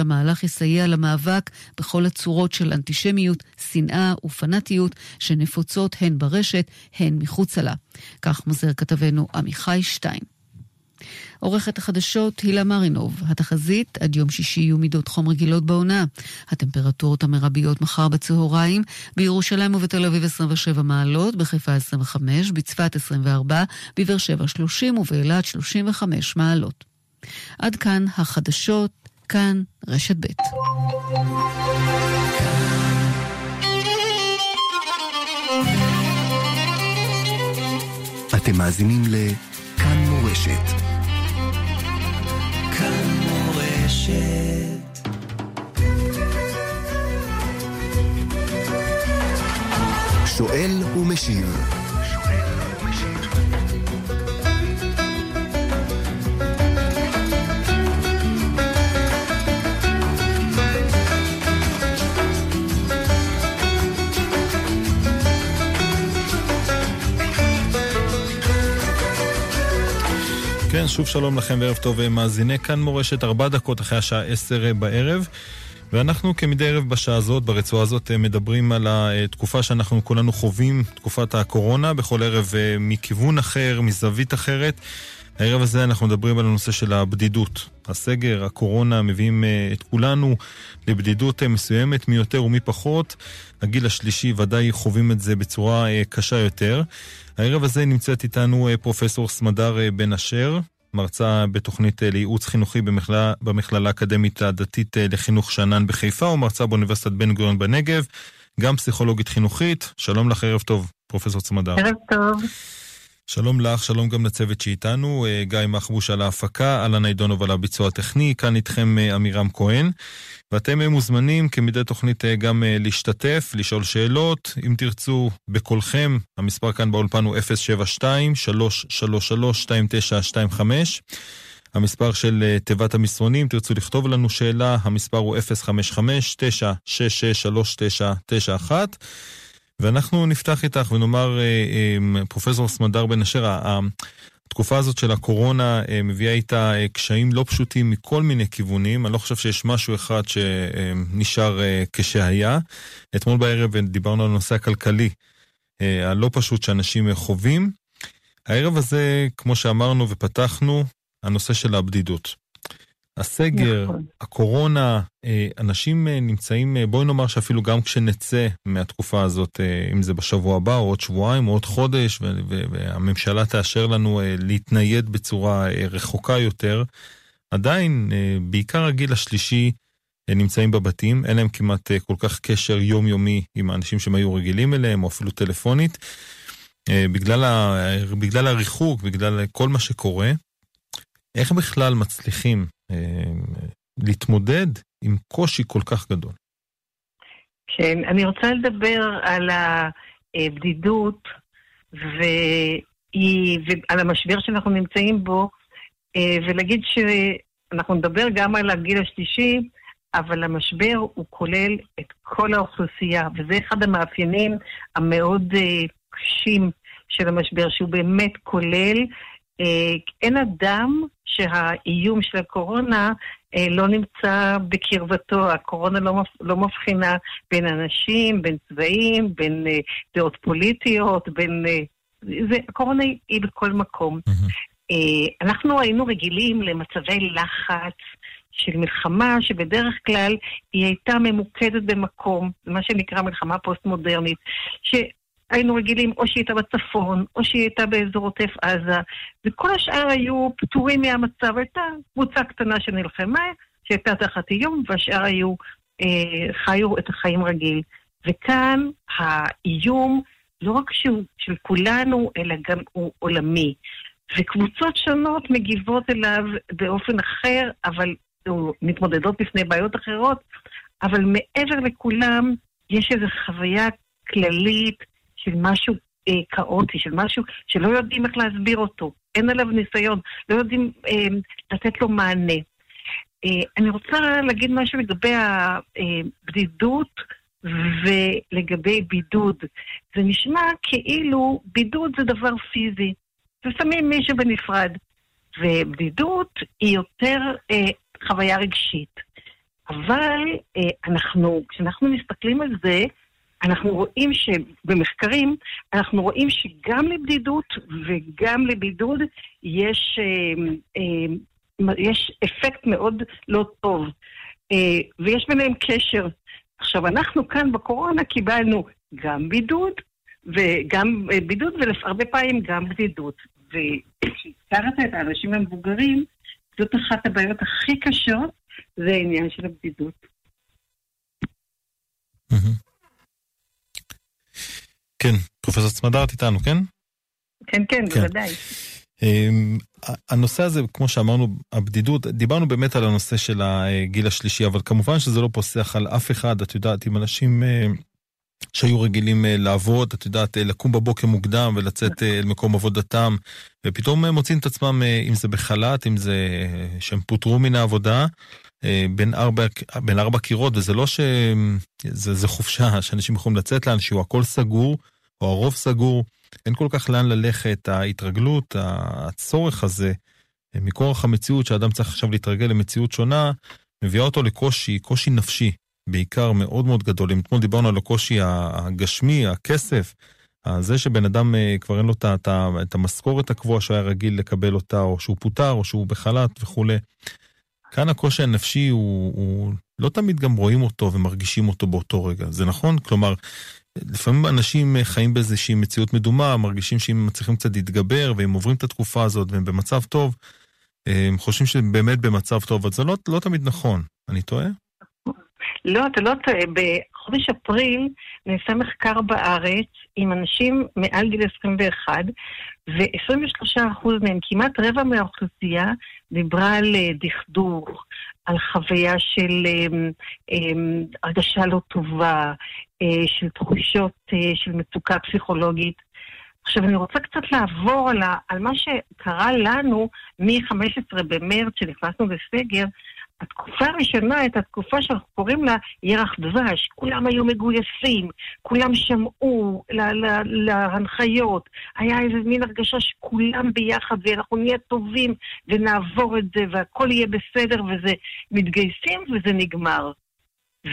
שהמהלך יסייע למאבק בכל הצורות של אנטישמיות, שנאה ופנאטיות שנפוצות הן ברשת, הן מחוצה לה. כך מוזר כתבנו עמיחי שטיין. עורכת החדשות הילה מרינוב, התחזית עד יום שישי יהיו מידות חום רגילות בעונה. הטמפרטורות המרביות מחר בצהריים, בירושלים ובתל אביב 27 מעלות, בחיפה 25, בצפת 24, בבאר שבע 30 ובאילת 35 מעלות. עד כאן החדשות, כאן רשת ב'. אתם מאזינים לכאן מורשת. מורשת. שואל ומשיב כן, שוב שלום לכם וערב טוב מאזיני כאן מורשת, ארבע דקות אחרי השעה עשר בערב. ואנחנו כמדי ערב בשעה הזאת, ברצועה הזאת, מדברים על התקופה שאנחנו כולנו חווים, תקופת הקורונה, בכל ערב אה, מכיוון אחר, מזווית אחרת. הערב הזה אנחנו מדברים על הנושא של הבדידות. הסגר, הקורונה, מביאים אה, את כולנו לבדידות אה, מסוימת, מי יותר ומי פחות. הגיל השלישי ודאי חווים את זה בצורה קשה יותר. הערב הזה נמצאת איתנו אה, פרופסור סמדר אה, בן אשר, מרצה בתוכנית אה, לייעוץ חינוכי במכללה, במכללה האקדמית הדתית לחינוך שאנן בחיפה, ומרצה באוניברסיטת בן גוריון בנגב, גם פסיכולוגית חינוכית. שלום לך, ערב טוב, פרופסור סמדר. ערב טוב. שלום לך, שלום גם לצוות שאיתנו, גיא מחבוש על ההפקה, אהלן עידונוב על הביצוע הטכני, כאן איתכם עמירם כהן. ואתם מוזמנים כמדי תוכנית אה, גם אה, להשתתף, לשאול שאלות, אם תרצו, בקולכם, המספר כאן באולפן הוא 072-333-2925. המספר של אה, תיבת המסרונים, תרצו לכתוב לנו שאלה, המספר הוא 055-966-3991. ואנחנו נפתח איתך ונאמר, פרופסור סמדר בן אשר, התקופה הזאת של הקורונה אה, מביאה איתה אה, קשיים לא פשוטים מכל מיני כיוונים. אני לא חושב שיש משהו אחד שנשאר אה, כשהיה. אתמול בערב דיברנו על הנושא הכלכלי הלא פשוט שאנשים חווים. הערב הזה, כמו שאמרנו ופתחנו, הנושא של הבדידות. הסגר, נכון. הקורונה, אה, אנשים אה, נמצאים, אה, בואי נאמר שאפילו גם כשנצא מהתקופה הזאת, אם זה בשבוע הבא או עוד שבועיים או עוד חודש, והממשלה תאשר לנו להתנייד בצורה רחוקה יותר, עדיין, בעיקר הגיל השלישי, נמצאים בבתים, אין להם כמעט כל כך קשר יומיומי עם האנשים שהם היו רגילים אליהם, או אפילו טלפונית. בגלל, ה... בגלל הריחוק, בגלל כל מה שקורה, איך בכלל מצליחים להתמודד עם קושי כל כך גדול? כן, אני רוצה לדבר על הבדידות ועל המשבר שאנחנו נמצאים בו, אה, ולהגיד שאנחנו נדבר גם על הגיל השלישי, אבל המשבר הוא כולל את כל האוכלוסייה, וזה אחד המאפיינים המאוד אה, קשים של המשבר, שהוא באמת כולל אה, אין אדם שהאיום של הקורונה אה, לא נמצא בקרבתו. הקורונה לא, לא מבחינה בין אנשים, בין צבעים, בין אה, דעות פוליטיות, בין... זה, הקורונה היא, בכל מקום. Mm-hmm. אנחנו היינו רגילים למצבי לחץ. של מלחמה שבדרך כלל היא הייתה ממוקדת במקום, מה שנקרא מלחמה פוסט-מודרנית, היינו רגילים או שהיא הייתה בצפון, או שהיא הייתה באזור עוטף עזה, וכל השאר היו פטורים מהמצב. הייתה קבוצה קטנה שנלחמה, שהייתה תחת איום, והשאר היו, אה, חיו את החיים רגיל. וכאן האיום, לא רק שהוא של כולנו, אלא גם הוא עולמי. וקבוצות שונות מגיבות אליו באופן אחר, אבל מתמודדות בפני בעיות אחרות, אבל מעבר לכולם, יש איזו חוויה כללית של משהו אה, כאוטי, של משהו שלא יודעים איך להסביר אותו. אין עליו ניסיון, לא יודעים אה, לתת לו מענה. אה, אני רוצה להגיד משהו לגבי הבדידות ולגבי בידוד. זה נשמע כאילו בידוד זה דבר פיזי. ושמים מישהו בנפרד. ובדידות היא יותר אה, חוויה רגשית. אבל אה, אנחנו, כשאנחנו מסתכלים על זה, אנחנו רואים שבמחקרים, אנחנו רואים שגם לבדידות וגם לבידוד יש, אה, אה, יש אפקט מאוד לא טוב, אה, ויש ביניהם קשר. עכשיו, אנחנו כאן בקורונה קיבלנו גם בידוד, וגם בידוד, והרבה פעמים גם בדידות. וכשהזכרת את האנשים המבוגרים, זאת אחת הבעיות הכי קשות, זה העניין של הבדידות. כן, פרופסור צמדרת איתנו, כן? כן, כן, כן. בוודאי. אמ, הנושא הזה, כמו שאמרנו, הבדידות, דיברנו באמת על הנושא של הגיל השלישי, אבל כמובן שזה לא פוסח על אף אחד, את יודעת, עם אנשים אה, שהיו רגילים אה, לעבוד, את יודעת, אה, לקום בבוקר מוקדם ולצאת אל מקום עבודתם, ופתאום מוצאים את עצמם, אם זה בחל"ת, אם זה שהם פוטרו מן העבודה, בין ארבע, בין ארבע קירות, וזה לא שזה חופשה שאנשים יכולים לצאת לאן שהוא הכל סגור, או הרוב סגור. אין כל כך לאן ללכת, ההתרגלות, הצורך הזה, מכורח המציאות שאדם צריך עכשיו להתרגל למציאות שונה, מביאה אותו לקושי, קושי נפשי, בעיקר מאוד מאוד גדול. אם אתמול דיברנו על הקושי הגשמי, הכסף, זה שבן אדם אה, כבר אין לו את המשכורת הקבועה שהוא היה רגיל לקבל אותה, או שהוא פוטר, או שהוא בחל"ת וכולי. כאן הקושי הנפשי הוא, הוא לא תמיד גם רואים אותו ומרגישים אותו באותו רגע, זה נכון? כלומר, לפעמים אנשים חיים באיזושהי מציאות מדומה, מרגישים שאם מצליחים קצת להתגבר, והם עוברים את התקופה הזאת והם במצב טוב, הם חושבים שהם באמת במצב טוב, אבל זה לא, לא תמיד נכון. אני טועה? לא, אתה לא טועה. בחודש אפריל נעשה מחקר בארץ עם אנשים מעל גיל 21, ו-23% מהם, כמעט רבע מהאוכלוסייה, דיברה על אה, דכדוך, על חוויה של um, um, הרגשה לא טובה, uh, של תחושות uh, של מצוקה פסיכולוגית. עכשיו, אני רוצה קצת לעבור על מה שקרה לנו מ-15 במרץ, שנכנסנו לסגר, התקופה הראשונה הייתה תקופה שאנחנו קוראים לה ירח דבש. כולם היו מגויסים, כולם שמעו לה, לה, להנחיות. היה איזה מין הרגשה שכולם ביחד ואנחנו נהיה טובים ונעבור את זה והכל יהיה בסדר וזה מתגייסים וזה נגמר.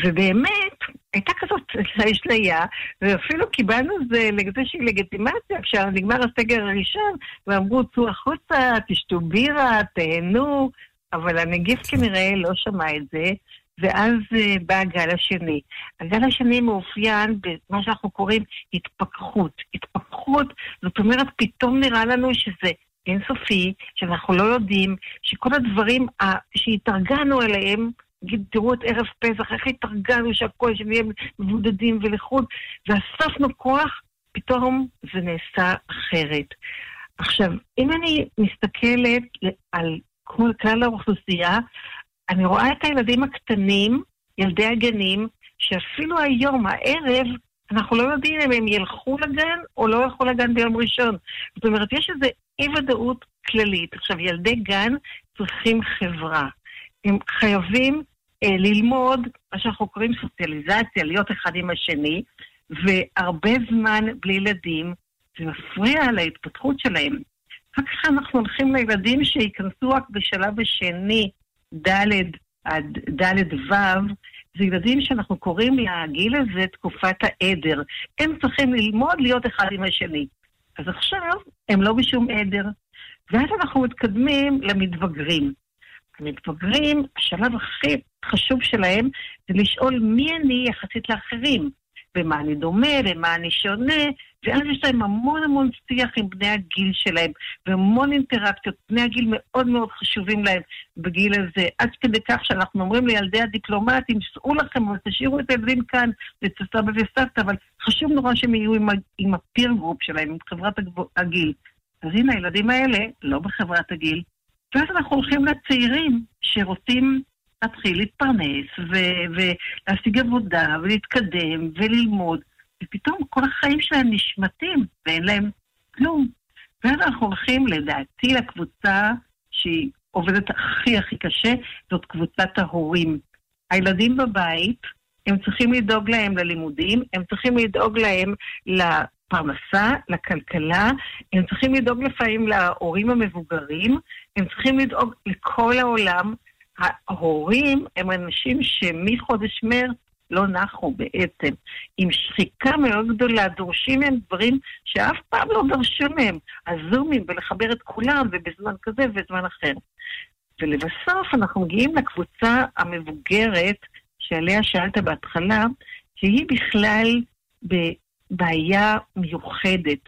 ובאמת, הייתה כזאת אשליה, ואפילו קיבלנו איזושהי לגיטימציה כשנגמר הסגר הראשון, ואמרו, צאו החוצה, תשתו בירה, תהנו, אבל הנגיף כנראה לא שמע את זה, ואז uh, בא הגל השני. הגל השני מאופיין במה שאנחנו קוראים התפכחות. התפכחות, זאת אומרת, פתאום נראה לנו שזה אינסופי, שאנחנו לא יודעים, שכל הדברים שהתארגנו אליהם, נגיד, תראו את ערב פסח, איך התארגנו שהכל, שנהיה מבודדים ולחוד, ואספנו כוח, פתאום זה נעשה אחרת. עכשיו, אם אני מסתכלת על כל כלל האוכלוסייה, אני רואה את הילדים הקטנים, ילדי הגנים, שאפילו היום, הערב, אנחנו לא יודעים אם הם ילכו לגן או לא ילכו לגן ביום ראשון. זאת אומרת, יש איזו אי-ודאות כללית. עכשיו, ילדי גן צריכים חברה. הם חייבים אה, ללמוד מה שאנחנו קוראים סוציאליזציה, להיות אחד עם השני, והרבה זמן בלי ילדים, זה מפריע להתפתחות שלהם. אחר כך אנחנו הולכים לילדים שייכנסו רק בשלב השני, ד' עד ד' ו', זה ילדים שאנחנו קוראים לגיל הזה תקופת העדר. הם צריכים ללמוד להיות אחד עם השני. אז עכשיו הם לא בשום עדר. ואז אנחנו מתקדמים למתבגרים. המתבגרים, השלב הכי חשוב שלהם זה לשאול מי אני יחסית לאחרים. במה אני דומה, במה אני שונה, ואז יש להם המון המון שיח עם בני הגיל שלהם, והמון אינטראקציות. בני הגיל מאוד מאוד חשובים להם בגיל הזה, עד כדי כך שאנחנו אומרים לילדי הדיפלומטים, סעו לכם, תשאירו את הילדים כאן, אצל סבא וסבתא, אבל חשוב נורא שהם יהיו עם, עם ה peer group שלהם, עם חברת הגיל. אז הנה, הילדים האלה לא בחברת הגיל. ואז אנחנו הולכים לצעירים שרוצים להתחיל להתפרנס ו- ולהשיג עבודה ולהתקדם וללמוד, ופתאום כל החיים שלהם נשמטים ואין להם כלום. ואז אנחנו הולכים, לדעתי, לקבוצה שהיא עובדת הכי הכי קשה, זאת קבוצת ההורים. הילדים בבית, הם צריכים לדאוג להם ללימודים, הם צריכים לדאוג להם לפרנסה, לכלכלה, הם צריכים לדאוג לפעמים להורים המבוגרים, הם צריכים לדאוג לכל העולם, ההורים הם אנשים שמחודש מרץ לא נחו בעצם. עם שחיקה מאוד גדולה, דורשים מהם דברים שאף פעם לא דרשו מהם. הזומים ולחבר את כולם, ובזמן כזה ובזמן אחר. ולבסוף אנחנו מגיעים לקבוצה המבוגרת, שעליה שאלת בהתחלה, שהיא בכלל בבעיה מיוחדת.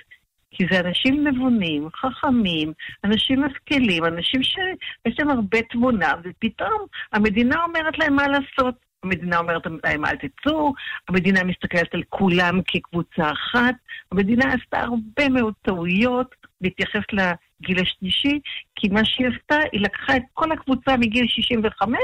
כי זה אנשים נבונים, חכמים, אנשים משכילים, אנשים שיש להם הרבה תמונה, ופתאום המדינה אומרת להם מה לעשות. המדינה אומרת להם אל תצאו, המדינה מסתכלת על כולם כקבוצה אחת, המדינה עשתה הרבה מאוד טעויות בהתייחס לגיל השלישי, כי מה שהיא עשתה, היא לקחה את כל הקבוצה מגיל 65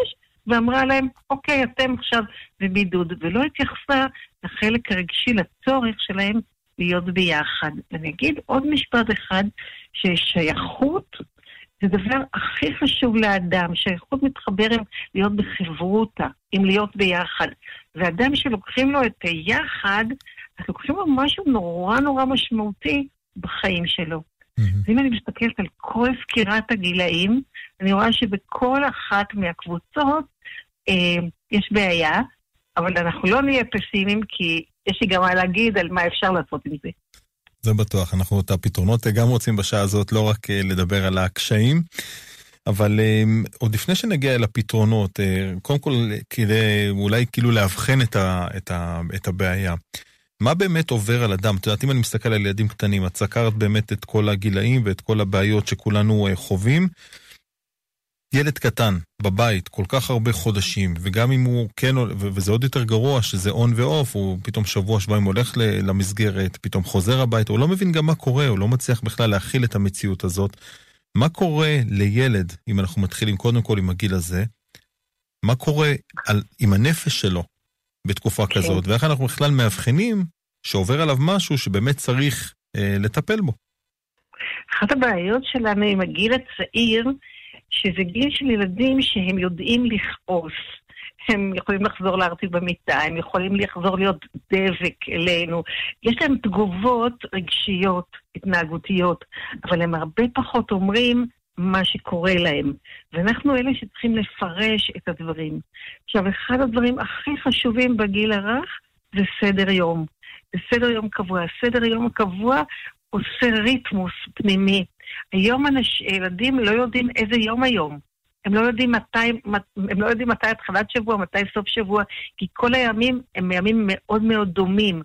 ואמרה להם, אוקיי, אתם עכשיו בבידוד, ולא התייחסה לחלק הרגשי, לצורך שלהם להיות ביחד. אני אגיד עוד משפט אחד, ששייכות זה דבר הכי חשוב לאדם, שייכות מתחבר עם להיות בחברותה, עם להיות ביחד. ואדם שלוקחים לו את היחד, אז לוקחים לו משהו נורא נורא משמעותי בחיים שלו. Mm-hmm. אם אני מסתכלת על כל סקירת הגילאים, אני רואה שבכל אחת מהקבוצות אה, יש בעיה, אבל אנחנו לא נהיה פסימיים, כי יש לי גם מה להגיד על מה אפשר לעשות עם זה. זה בטוח, אנחנו את הפתרונות גם רוצים בשעה הזאת לא רק אה, לדבר על הקשיים. אבל אה, עוד לפני שנגיע אל הפתרונות, אה, קודם כל כדי אולי כאילו לאבחן את, ה, את, ה, את הבעיה. מה באמת עובר על אדם? את יודעת, אם אני מסתכל על ילדים קטנים, את סקרת באמת את כל הגילאים ואת כל הבעיות שכולנו חווים. ילד קטן בבית כל כך הרבה חודשים, וגם אם הוא כן, וזה עוד יותר גרוע שזה און ואוף, הוא פתאום שבוע, שבועיים הולך למסגרת, פתאום חוזר הביתה, הוא לא מבין גם מה קורה, הוא לא מצליח בכלל להכיל את המציאות הזאת. מה קורה לילד, אם אנחנו מתחילים קודם כל עם הגיל הזה, מה קורה על, עם הנפש שלו בתקופה כן. כזאת, ואיך אנחנו בכלל מאבחנים שעובר עליו משהו שבאמת צריך אה, לטפל בו. אחת הבעיות שלנו עם הגיל הצעיר, שזה גיל של ילדים שהם יודעים לכעוס. הם יכולים לחזור לארצי במיטה, הם יכולים לחזור להיות דבק אלינו. יש להם תגובות רגשיות, התנהגותיות, אבל הם הרבה פחות אומרים מה שקורה להם. ואנחנו אלה שצריכים לפרש את הדברים. עכשיו, אחד הדברים הכי חשובים בגיל הרך זה סדר יום. זה סדר יום קבוע. סדר יום הקבוע עושה ריתמוס פנימי. היום אנש, ילדים לא יודעים איזה יום היום. הם לא יודעים מתי, הם לא יודעים מתי התחלת שבוע, מתי סוף שבוע, כי כל הימים הם ימים מאוד מאוד דומים.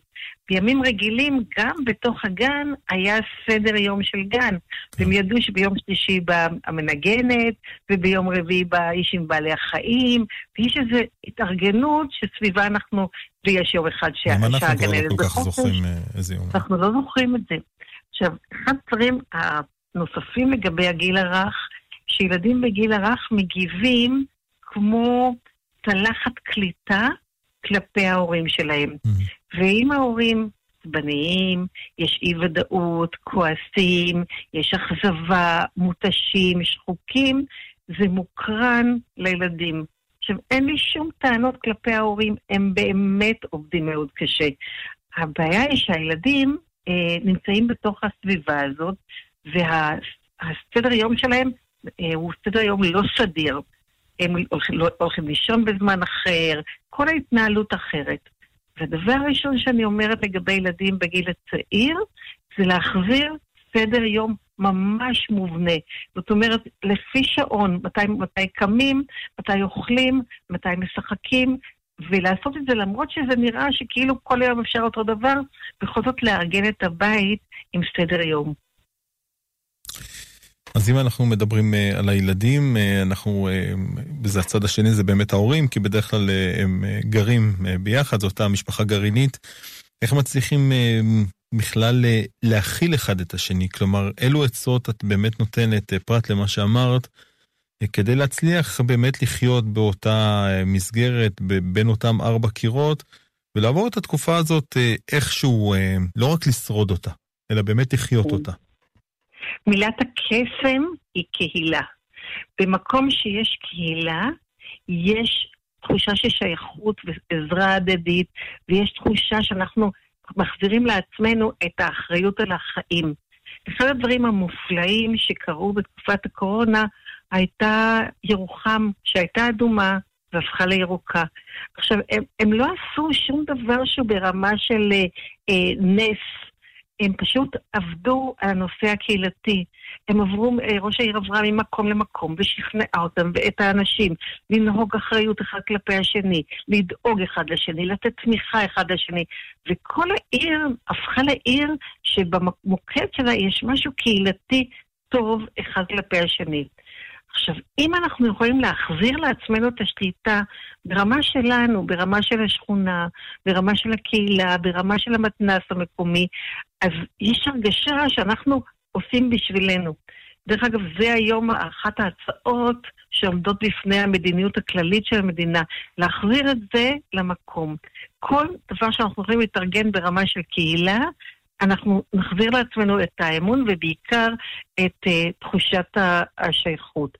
בימים רגילים, גם בתוך הגן, היה סדר יום של גן. והם ידעו שביום שלישי באה המנגנת, וביום רביעי בא איש עם בעלי החיים, ויש איזו התארגנות שסביבה אנחנו, ויש יום אחד שהגננת בחופש. גם אנחנו כבר לא כל כך זוכרים אה, איזה יום. אנחנו לא זוכרים את זה. עכשיו, אחד הדברים נוספים לגבי הגיל הרך, שילדים בגיל הרך מגיבים כמו צלחת קליטה כלפי ההורים שלהם. Mm-hmm. ואם ההורים עצבניים, יש אי ודאות, כועסים, יש אכזבה, מותשים, שחוקים, זה מוקרן לילדים. עכשיו, אין לי שום טענות כלפי ההורים, הם באמת עובדים מאוד קשה. הבעיה היא שהילדים אה, נמצאים בתוך הסביבה הזאת, והסדר יום שלהם אה, הוא סדר יום לא סדיר. הם הולכים, לא, הולכים לישון בזמן אחר, כל ההתנהלות אחרת. והדבר הראשון שאני אומרת לגבי ילדים בגיל הצעיר, זה להחזיר סדר יום ממש מובנה. זאת אומרת, לפי שעון, מתי, מתי קמים, מתי אוכלים, מתי משחקים, ולעשות את זה למרות שזה נראה שכאילו כל היום אפשר אותו דבר, בכל זאת לארגן את הבית עם סדר יום. אז אם אנחנו מדברים uh, על הילדים, uh, אנחנו, uh, וזה הצד השני זה באמת ההורים, כי בדרך כלל הם גרים ביחד, זו אותה משפחה גרעינית. איך מצליחים בכלל להכיל אחד את השני? כלומר, אילו עצות את באמת נותנת, פרט למה שאמרת, כדי להצליח באמת לחיות באותה מסגרת, בין אותם ארבע קירות, ולעבור את התקופה הזאת איכשהו, לא רק לשרוד אותה, אלא באמת לחיות. אותה. מילת הקסם היא קהילה. במקום שיש קהילה, יש תחושה של שייכות ועזרה הדדית, ויש תחושה שאנחנו מחזירים לעצמנו את האחריות על החיים. אחד הדברים המופלאים שקרו בתקופת הקורונה, הייתה ירוחם שהייתה אדומה והפכה לירוקה. עכשיו, הם, הם לא עשו שום דבר שהוא ברמה של אה, אה, נס. הם פשוט עבדו על הנושא הקהילתי. הם עברו, אה, ראש העיר עברה ממקום למקום ושכנעה אותם ואת האנשים לנהוג אחריות אחד כלפי השני, לדאוג אחד לשני, לתת תמיכה אחד לשני. וכל העיר הפכה לעיר שבמוקד שלה יש משהו קהילתי טוב אחד כלפי השני. עכשיו, אם אנחנו יכולים להחזיר לעצמנו את השליטה ברמה שלנו, ברמה של השכונה, ברמה של הקהילה, ברמה של המתנ"ס המקומי, אז יש הרגשה שאנחנו עושים בשבילנו. דרך אגב, זה היום אחת ההצעות שעומדות בפני המדיניות הכללית של המדינה, להחזיר את זה למקום. כל דבר שאנחנו יכולים להתארגן ברמה של קהילה, אנחנו נחזיר לעצמנו את האמון ובעיקר את uh, תחושת השייכות.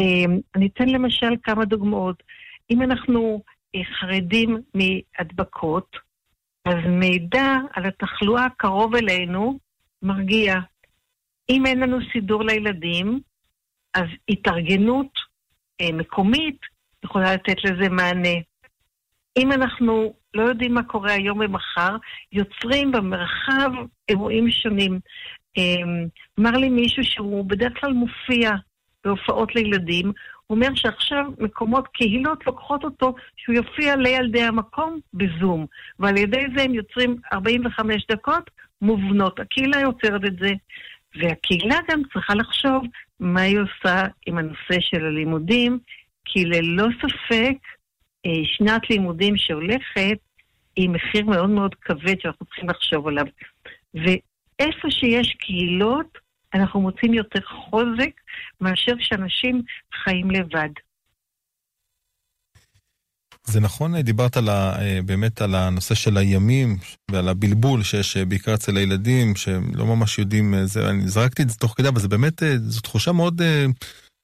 Uh, אני אתן למשל כמה דוגמאות. אם אנחנו uh, חרדים מהדבקות, אז מידע על התחלואה קרוב אלינו מרגיע. אם אין לנו סידור לילדים, אז התארגנות uh, מקומית יכולה לתת לזה מענה. אם אנחנו לא יודעים מה קורה היום ומחר, יוצרים במרחב אירועים שונים. אמ, אמר לי מישהו שהוא בדרך כלל מופיע בהופעות לילדים, הוא אומר שעכשיו מקומות, קהילות לוקחות אותו שהוא יופיע לילדי המקום בזום, ועל ידי זה הם יוצרים 45 דקות מובנות. הקהילה יוצרת את זה, והקהילה גם צריכה לחשוב מה היא עושה עם הנושא של הלימודים, כי ללא ספק שנת לימודים שהולכת היא מחיר מאוד מאוד כבד שאנחנו צריכים לחשוב עליו. ואיפה שיש קהילות, אנחנו מוצאים יותר חוזק מאשר כשאנשים חיים לבד. זה נכון, דיברת על ה, אה, באמת על הנושא של הימים ועל הבלבול שיש אה, בעיקר אצל הילדים, שהם לא ממש יודעים, זה, אני זרקתי את זה תוך כדי, אבל זה באמת, זו תחושה מאוד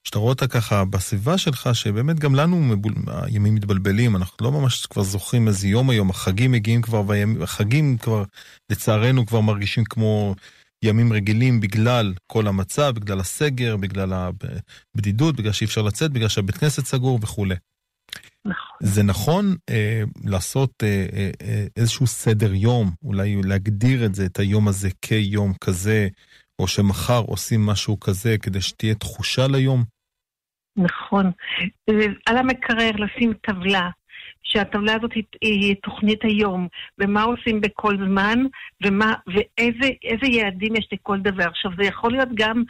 שאתה רואה אותה ככה בסביבה שלך, שבאמת גם לנו מבול... הימים מתבלבלים, אנחנו לא ממש כבר זוכרים איזה יום היום, החגים מגיעים כבר, והחגים כבר, לצערנו, כבר מרגישים כמו ימים רגילים בגלל כל המצב, בגלל הסגר, בגלל הבדידות, בגלל שאי אפשר לצאת, בגלל שהבית כנסת סגור וכולי. נכון. זה נכון אה, לעשות אה, אה, אה, איזשהו סדר יום, אולי להגדיר את זה, את היום הזה כיום כזה, או שמחר עושים משהו כזה כדי שתהיה תחושה ליום? נכון. על המקרר לשים טבלה, שהטבלה הזאת היא, היא תוכנית היום, ומה עושים בכל זמן, ומה, ואיזה יעדים יש לכל דבר. עכשיו, זה יכול להיות גם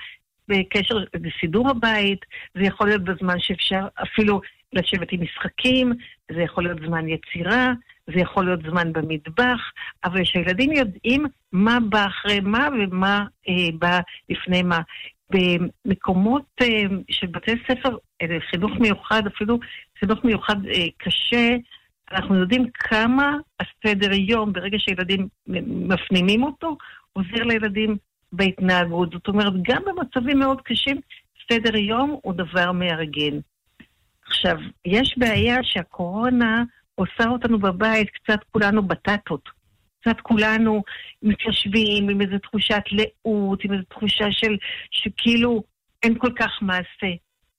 בקשר לסידור הבית, זה יכול להיות בזמן שאפשר אפילו לשבת עם משחקים, זה יכול להיות זמן יצירה, זה יכול להיות זמן במטבח, אבל שהילדים יודעים מה בא אחרי מה ומה אה, בא לפני מה. במקומות אה, של בתי ספר, אה, חינוך מיוחד, אפילו חינוך מיוחד אה, קשה, אנחנו יודעים כמה הסדר יום, ברגע שילדים מפנימים אותו, עוזר לילדים בהתנהגות. זאת אומרת, גם במצבים מאוד קשים, סדר יום הוא דבר מארגן. עכשיו, יש בעיה שהקורונה עושה אותנו בבית קצת כולנו בטטות. קצת כולנו מתיישבים עם איזו תחושת לאות, עם איזו תחושה של שכאילו אין כל כך מעשה.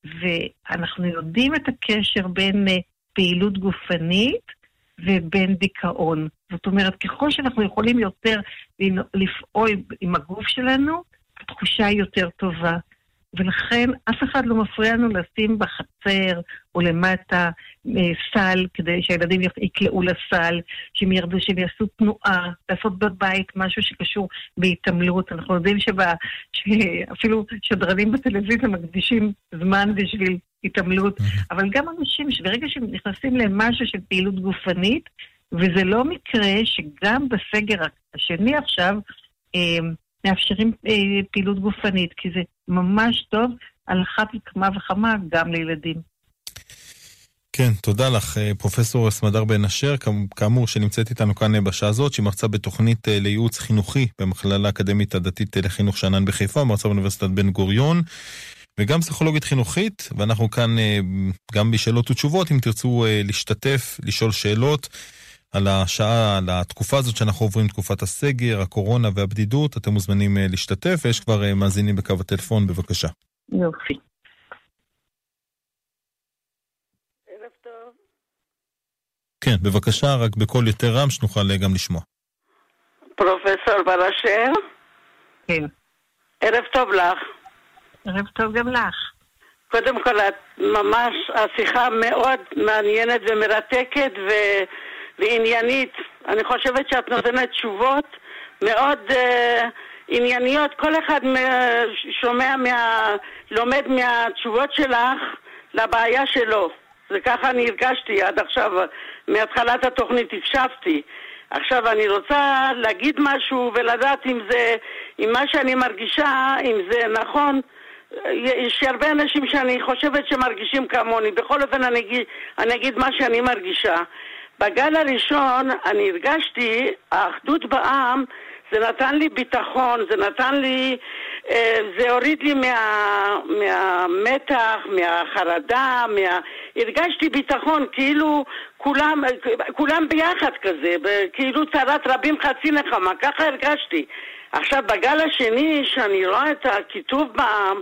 ואנחנו יודעים את הקשר בין uh, פעילות גופנית ובין דיכאון. זאת אומרת, ככל שאנחנו יכולים יותר לפעול עם הגוף שלנו, התחושה היא יותר טובה. ולכן אף אחד לא מפריע לנו לשים בחצר או למטה אה, סל כדי שהילדים יקלעו לסל, שהם ירדו, שהם יעשו תנועה, לעשות בבית משהו שקשור בהתעמלות. אנחנו יודעים שבא, שאפילו שדרנים בטלוויזיה מקדישים זמן בשביל התעמלות, אבל גם אנשים שברגע שהם נכנסים למשהו של פעילות גופנית, וזה לא מקרה שגם בסגר השני עכשיו, אה, מאפשרים אה, פעילות גופנית, כי זה ממש טוב על אחת כמה וכמה גם לילדים. כן, תודה לך, אה, פרופסור סמדר בן אשר, כאמור שנמצאת איתנו כאן אה, בשעה הזאת, שהיא מרצה בתוכנית אה, לייעוץ חינוכי במכללה האקדמית הדתית לחינוך שאנן בחיפה, מרצה באוניברסיטת בן גוריון, וגם פסיכולוגית חינוכית, ואנחנו כאן גם בשאלות ותשובות, אם תרצו להשתתף, לשאול שאלות. על השעה, על התקופה הזאת שאנחנו עוברים, תקופת הסגר, הקורונה והבדידות. אתם מוזמנים אה, להשתתף, ויש כבר אה, מאזינים בקו הטלפון, בבקשה. יופי. כן, בבקשה, רק בקול יותר רם, שנוכל אה, גם לשמוע. פרופסור בר כן. ערב טוב לך. ערב טוב גם לך. קודם כל, את ממש, השיחה מאוד מעניינת ומרתקת, ו... ועניינית. אני חושבת שאת נותנת תשובות מאוד uh, ענייניות. כל אחד שומע, מה... לומד מהתשובות שלך לבעיה שלו. זה ככה אני הרגשתי עד עכשיו, מהתחלת התוכנית הקשבתי. עכשיו אני רוצה להגיד משהו ולדעת אם זה, אם מה שאני מרגישה, אם זה נכון. יש הרבה אנשים שאני חושבת שמרגישים כמוני. בכל אופן אני אגיד, אני אגיד מה שאני מרגישה. בגל הראשון אני הרגשתי, האחדות בעם זה נתן לי ביטחון, זה נתן לי, אה, זה הוריד לי מה, מהמתח, מהחרדה, מה... הרגשתי ביטחון, כאילו כולם, כולם ביחד כזה, כאילו צרת רבים חצי נחמה, ככה הרגשתי. עכשיו, בגל השני, שאני רואה את הכיתוב בעם,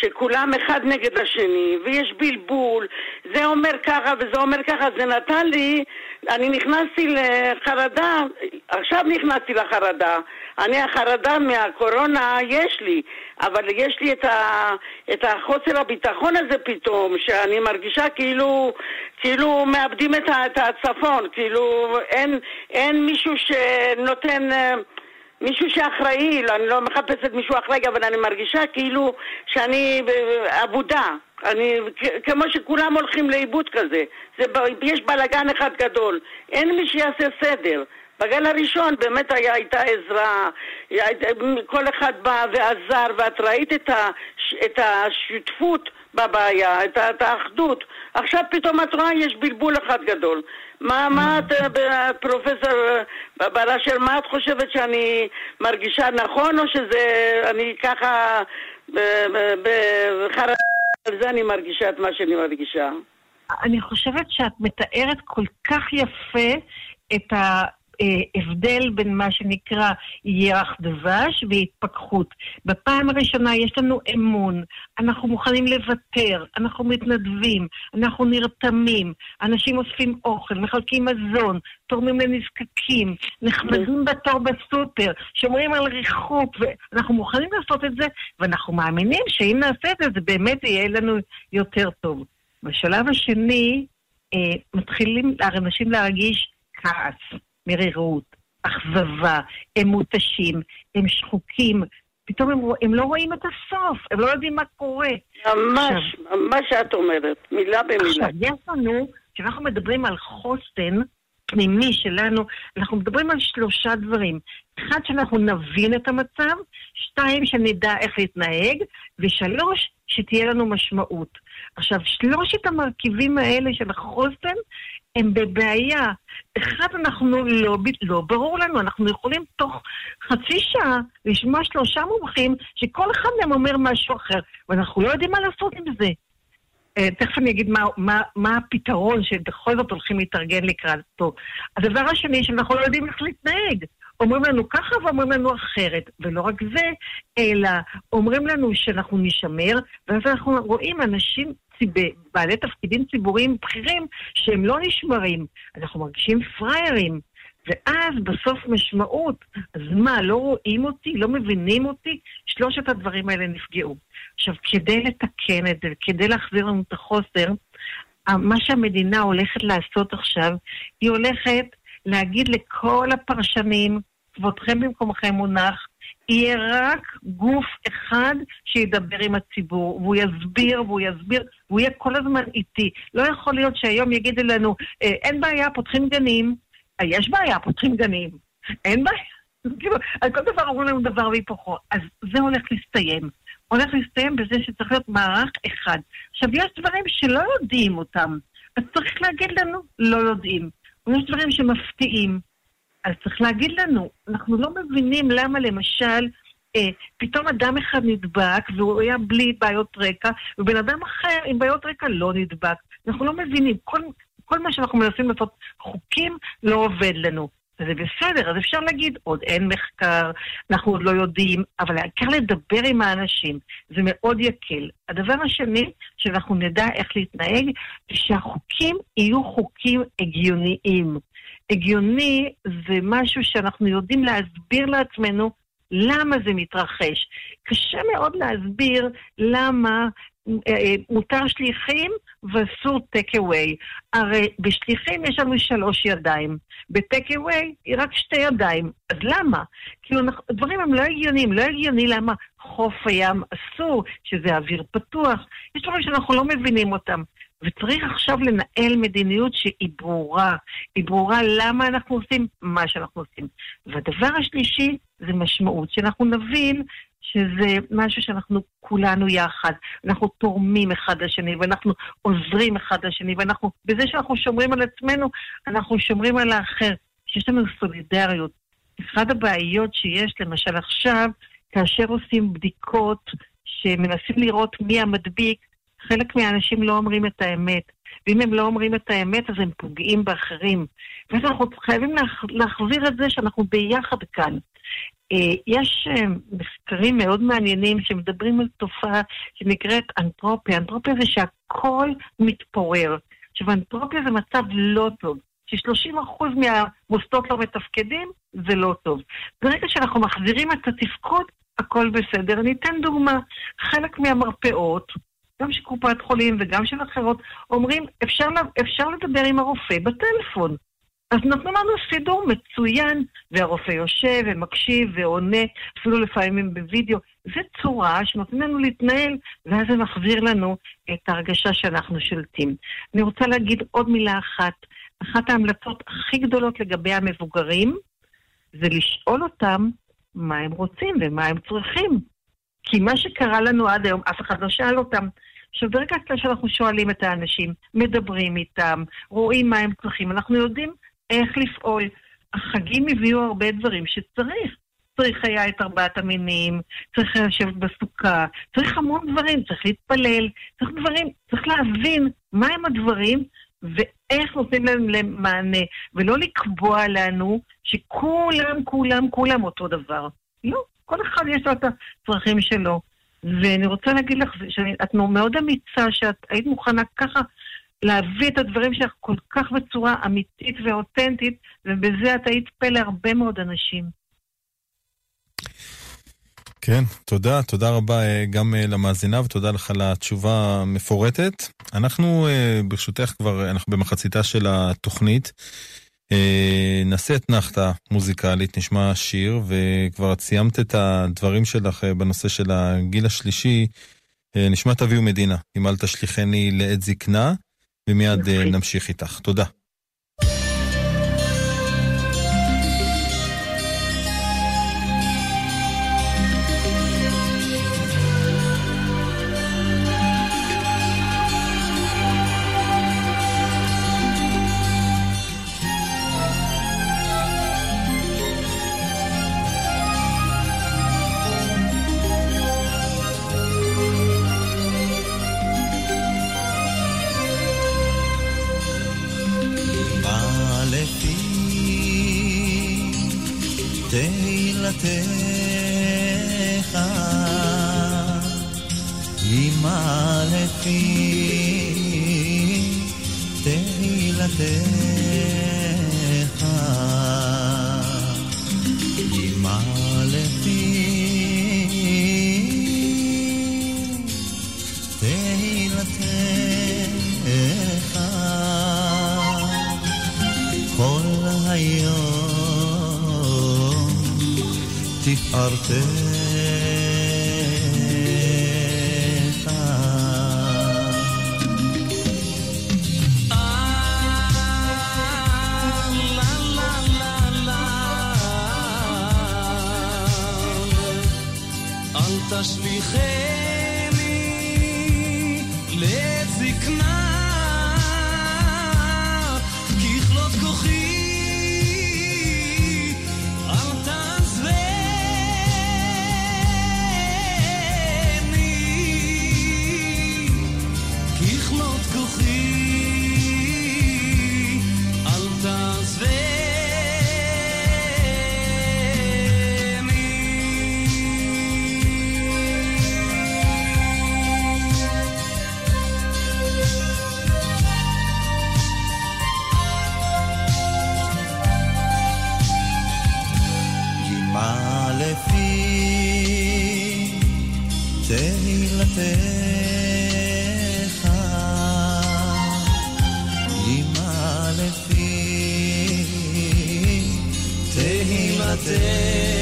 שכולם אחד נגד השני, ויש בלבול, זה אומר ככה וזה אומר ככה, זה נתן לי, אני נכנסתי לחרדה, עכשיו נכנסתי לחרדה. אני, החרדה מהקורונה יש לי, אבל יש לי את, ה, את החוסר הביטחון הזה פתאום, שאני מרגישה כאילו, כאילו מאבדים את, את הצפון, כאילו אין, אין מישהו שנותן... מישהו שאחראי, לא, אני לא מחפשת מישהו אחראי, אבל אני מרגישה כאילו שאני אבודה. אני, כמו שכולם הולכים לאיבוד כזה. זה, יש בלאגן אחד גדול. אין מי שיעשה סדר. בגל הראשון באמת היה, הייתה עזרה, כל אחד בא ועזר, ואת ראית את, ה, את השותפות בבעיה, את, את האחדות. עכשיו פתאום את רואה, יש בלבול אחד גדול. מה, מה את, אה, פרופסור אה, בראשר, מה את חושבת שאני מרגישה נכון, או שזה, אני ככה, בחרדה, על זה אני מרגישה את מה שאני מרגישה? אני חושבת שאת מתארת כל כך יפה את ה... אה, הבדל בין מה שנקרא ירח דבש והתפכחות. בפעם הראשונה יש לנו אמון, אנחנו מוכנים לוותר, אנחנו מתנדבים, אנחנו נרתמים, אנשים אוספים אוכל, מחלקים מזון, תורמים לנזקקים, נחמדים בתור בסופר, שומרים על ריחוק, ואנחנו מוכנים לעשות את זה, ואנחנו מאמינים שאם נעשה את זה, זה באמת יהיה לנו יותר טוב. בשלב השני, אה, מתחילים אנשים להרגיש כעס. מרירות, אכזבה, הם מותשים, הם שחוקים, פתאום הם, הם לא רואים את הסוף, הם לא יודעים מה קורה. ממש, עכשיו, מה שאת אומרת, מילה במילה. עכשיו, יש לנו, כשאנחנו מדברים על חוסן פנימי שלנו, אנחנו מדברים על שלושה דברים. אחד, שאנחנו נבין את המצב, שתיים, שנדע איך להתנהג, ושלוש, שתהיה לנו משמעות. עכשיו, שלושת המרכיבים האלה של החוסן הם בבעיה. אחד, אנחנו לא, לא ברור לנו, אנחנו יכולים תוך חצי שעה לשמוע שלושה מומחים שכל אחד מהם אומר משהו אחר, ואנחנו לא יודעים מה לעשות עם זה. Uh, תכף אני אגיד מה, מה, מה הפתרון שבכל זאת הולכים להתארגן לקראת פה. הדבר השני, שאנחנו לא יודעים איך להתנהג. אומרים לנו ככה ואומרים לנו אחרת. ולא רק זה, אלא אומרים לנו שאנחנו נשמר, ואז אנחנו רואים אנשים בעלי תפקידים ציבוריים בכירים שהם לא נשמרים. אנחנו מרגישים פראיירים. ואז בסוף משמעות, אז מה, לא רואים אותי? לא מבינים אותי? שלושת הדברים האלה נפגעו. עכשיו, כדי לתקן את זה, כדי להחזיר לנו את החוסר, מה שהמדינה הולכת לעשות עכשיו, היא הולכת להגיד לכל הפרשנים, כבודכם במקומכם מונח, יהיה רק גוף אחד שידבר עם הציבור, והוא יסביר והוא יסביר, והוא יהיה כל הזמן איתי. לא יכול להיות שהיום יגידו לנו, אה, אין בעיה, פותחים גנים. אה, יש בעיה, פותחים גנים. אין בעיה. כאילו, על כל דבר אומרים לנו דבר והיפוכו. אז זה הולך להסתיים. הולך להסתיים בזה שצריך להיות מערך אחד. עכשיו, יש דברים שלא יודעים אותם, אז צריך להגיד לנו, לא יודעים. ויש דברים שמפתיעים. אז צריך להגיד לנו, אנחנו לא מבינים למה למשל אה, פתאום אדם אחד נדבק והוא היה בלי בעיות רקע, ובן אדם אחר עם בעיות רקע לא נדבק. אנחנו לא מבינים. כל, כל מה שאנחנו מנסים לעשות חוקים לא עובד לנו. וזה בסדר, אז אפשר להגיד, עוד אין מחקר, אנחנו עוד לא יודעים, אבל העיקר לדבר עם האנשים, זה מאוד יקל. הדבר השני, שאנחנו נדע איך להתנהג, זה שהחוקים יהיו חוקים הגיוניים. הגיוני זה משהו שאנחנו יודעים להסביר לעצמנו למה זה מתרחש. קשה מאוד להסביר למה אה, אה, מותר שליחים ואסור טק אווי. הרי בשליחים יש לנו שלוש ידיים, בטק אווי רק שתי ידיים. אז למה? כאילו, הדברים הם לא הגיוניים. לא הגיוני למה חוף הים אסור, שזה אוויר פתוח. יש דברים שאנחנו לא מבינים אותם. וצריך עכשיו לנהל מדיניות שהיא ברורה. היא ברורה למה אנחנו עושים מה שאנחנו עושים. והדבר השלישי זה משמעות, שאנחנו נבין שזה משהו שאנחנו כולנו יחד. אנחנו תורמים אחד לשני, ואנחנו עוזרים אחד לשני, ואנחנו, בזה שאנחנו שומרים על עצמנו, אנחנו שומרים על האחר. שיש לנו סולידריות. אחת הבעיות שיש, למשל עכשיו, כאשר עושים בדיקות שמנסים לראות מי המדביק, חלק מהאנשים לא אומרים את האמת. ואם הם לא אומרים את האמת, אז הם פוגעים באחרים. ואז אנחנו חייבים להחזיר את זה שאנחנו ביחד כאן. אה, יש אה, מחקרים מאוד מעניינים שמדברים על תופעה שנקראת אנטרופיה. אנטרופיה זה שהכל מתפורר. עכשיו, אנטרופיה זה מצב לא טוב. ש-30% מהמוסדות לא מתפקדים, זה לא טוב. ברגע שאנחנו מחזירים את התפקוד, הכל בסדר. אני אתן דוגמה. חלק מהמרפאות, גם של קופת חולים וגם של אחרות, אומרים, אפשר, אפשר לדבר עם הרופא בטלפון. אז נתנו לנו סידור מצוין, והרופא יושב ומקשיב ועונה, אפילו לפעמים בווידאו. זו צורה שנותנים לנו להתנהל, ואז זה מחזיר לנו את ההרגשה שאנחנו שולטים. אני רוצה להגיד עוד מילה אחת. אחת ההמלצות הכי גדולות לגבי המבוגרים, זה לשאול אותם מה הם רוצים ומה הם צריכים. כי מה שקרה לנו עד היום, אף אחד לא שאל אותם. עכשיו, ברגע שאנחנו שואלים את האנשים, מדברים איתם, רואים מה הם צריכים, אנחנו יודעים איך לפעול. החגים הביאו הרבה דברים שצריך. צריך היה את ארבעת המינים, צריך לשבת בסוכה, צריך המון דברים, צריך להתפלל, צריך דברים, צריך להבין מהם הדברים ואיך נותנים להם מענה, ולא לקבוע לנו שכולם, כולם, כולם אותו דבר. לא, כל אחד יש לו את הצרכים שלו. ואני רוצה להגיד לך שאת מאוד אמיצה, שאת היית מוכנה ככה להביא את הדברים שלך כל כך בצורה אמיתית ואותנטית, ובזה את היית פה להרבה מאוד אנשים. כן, תודה, תודה רבה אה, גם אה, למאזינה ותודה לך על התשובה המפורטת. אנחנו אה, ברשותך כבר, אנחנו במחציתה של התוכנית. נעשה אתנחתא מוזיקלית, נשמע שיר, וכבר את סיימת את הדברים שלך בנושא של הגיל השלישי. נשמע תביאו מדינה, אם אל תשליכני לעת זקנה. ומיד אה, נמשיך איתך. תודה. תהילתך ימלא פי תהילתך כוחי, להימצא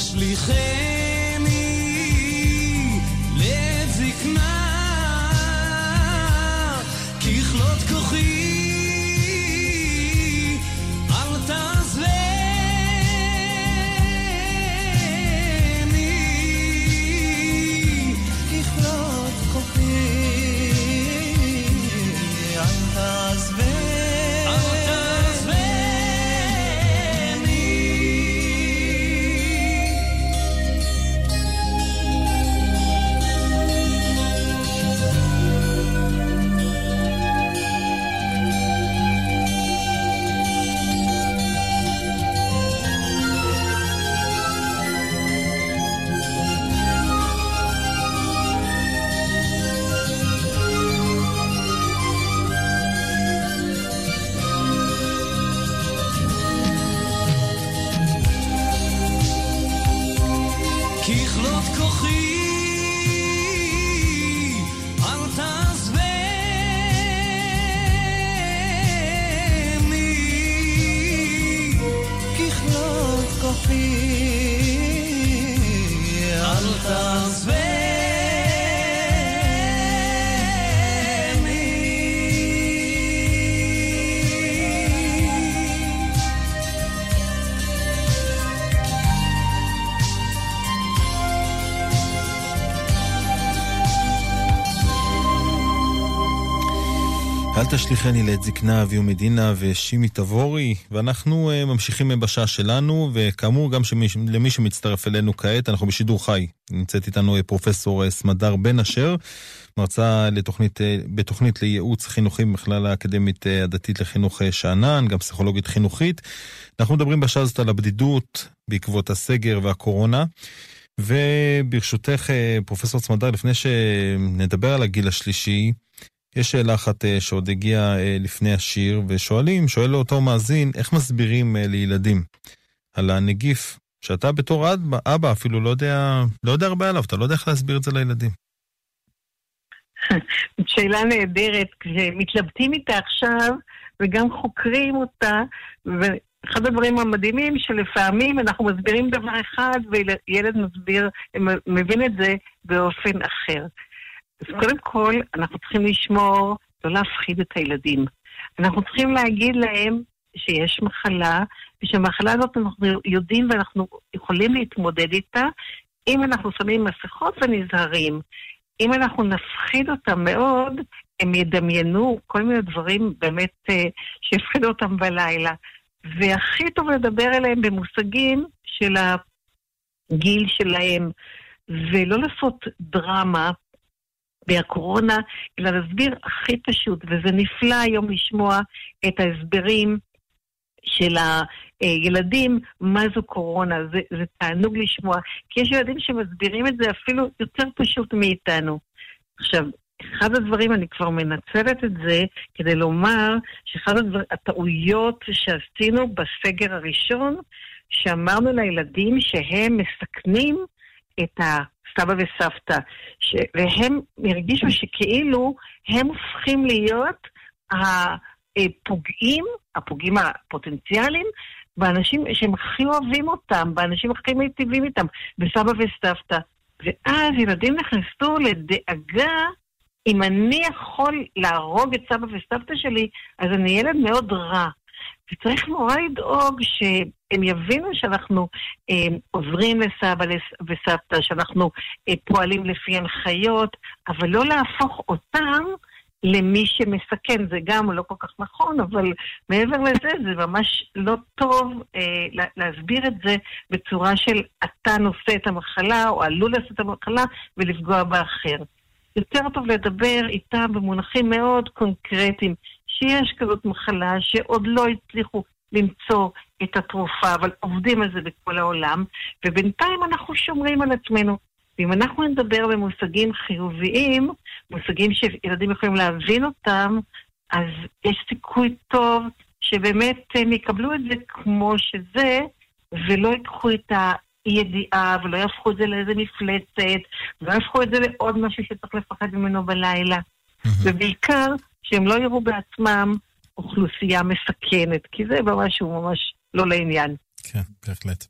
אל תשליכני לעת זקנה אביהו מדינה ושימי תבורי, ואנחנו uh, ממשיכים בשעה שלנו, וכאמור גם שמי, למי שמצטרף אלינו כעת, אנחנו בשידור חי. נמצאת איתנו uh, פרופסור uh, סמדר בן אשר, מרצה לתוכנית, בתוכנית לייעוץ חינוכי במכללה האקדמית הדתית לחינוך שאנן, גם פסיכולוגית חינוכית. אנחנו מדברים בשעה הזאת על הבדידות בעקבות הסגר והקורונה. וברשותך, פרופסור סמדר, לפני שנדבר על הגיל השלישי, יש שאלה אחת אה, שעוד הגיעה אה, לפני השיר, ושואלים, שואל אותו מאזין, איך מסבירים אה, לילדים על הנגיף, שאתה בתור אבא, אבא אפילו לא יודע, לא יודע הרבה עליו, אתה לא יודע איך להסביר את זה לילדים. שאלה נהדרת, כשמתלבטים איתה עכשיו וגם חוקרים אותה, ואחד הדברים המדהימים שלפעמים אנחנו מסבירים דבר אחד וילד מסביר, מבין את זה באופן אחר. אז קודם כל, אנחנו צריכים לשמור, לא להפחיד את הילדים. אנחנו צריכים להגיד להם שיש מחלה, ושהמחלה הזאת אנחנו יודעים ואנחנו יכולים להתמודד איתה, אם אנחנו שמים מסכות ונזהרים. אם אנחנו נפחיד אותם מאוד, הם ידמיינו כל מיני דברים באמת אה, שיפחידו אותם בלילה. והכי טוב לדבר אליהם במושגים של הגיל שלהם, ולא לעשות דרמה מהקורונה, אלא להסביר הכי פשוט, וזה נפלא היום לשמוע את ההסברים של הילדים, מה זו קורונה, זה, זה תענוג לשמוע, כי יש ילדים שמסבירים את זה אפילו יותר פשוט מאיתנו. עכשיו, אחד הדברים, אני כבר מנצלת את זה כדי לומר שאחד הדבר, הטעויות שעשינו בסגר הראשון, שאמרנו לילדים שהם מסכנים את הסבא וסבתא, ש... והם הרגישו שכאילו הם הופכים להיות הפוגעים, הפוגעים הפוטנציאליים, באנשים שהם הכי אוהבים אותם, באנשים הכי מיטיבים איתם, בסבא וסבתא. ואז ילדים נכנסו לדאגה, אם אני יכול להרוג את סבא וסבתא שלי, אז אני ילד מאוד רע. וצריך נורא לדאוג שהם יבינו שאנחנו אה, עוזרים לסבא וסבתא, שאנחנו אה, פועלים לפי הנחיות, אבל לא להפוך אותם למי שמסכן. זה גם לא כל כך נכון, אבל מעבר לזה, זה ממש לא טוב אה, להסביר את זה בצורה של אתה נושא את המחלה, או עלול לעשות את המחלה, ולפגוע באחר. יותר טוב לדבר איתם במונחים מאוד קונקרטיים, שיש כזאת מחלה שעוד לא הצליחו למצוא את התרופה, אבל עובדים על זה בכל העולם, ובינתיים אנחנו שומרים על עצמנו. ואם אנחנו נדבר במושגים חיוביים, מושגים שילדים יכולים להבין אותם, אז יש סיכוי טוב שבאמת הם יקבלו את זה כמו שזה, ולא ייקחו את הידיעה, ולא יהפכו את זה לאיזה מפלצת, ולא יהפכו את זה לעוד משהו שצריך לפחד ממנו בלילה. ובעיקר, שהם לא יראו בעצמם אוכלוסייה מסכנת, כי זה ממש הוא ממש לא לעניין. כן, בהחלט.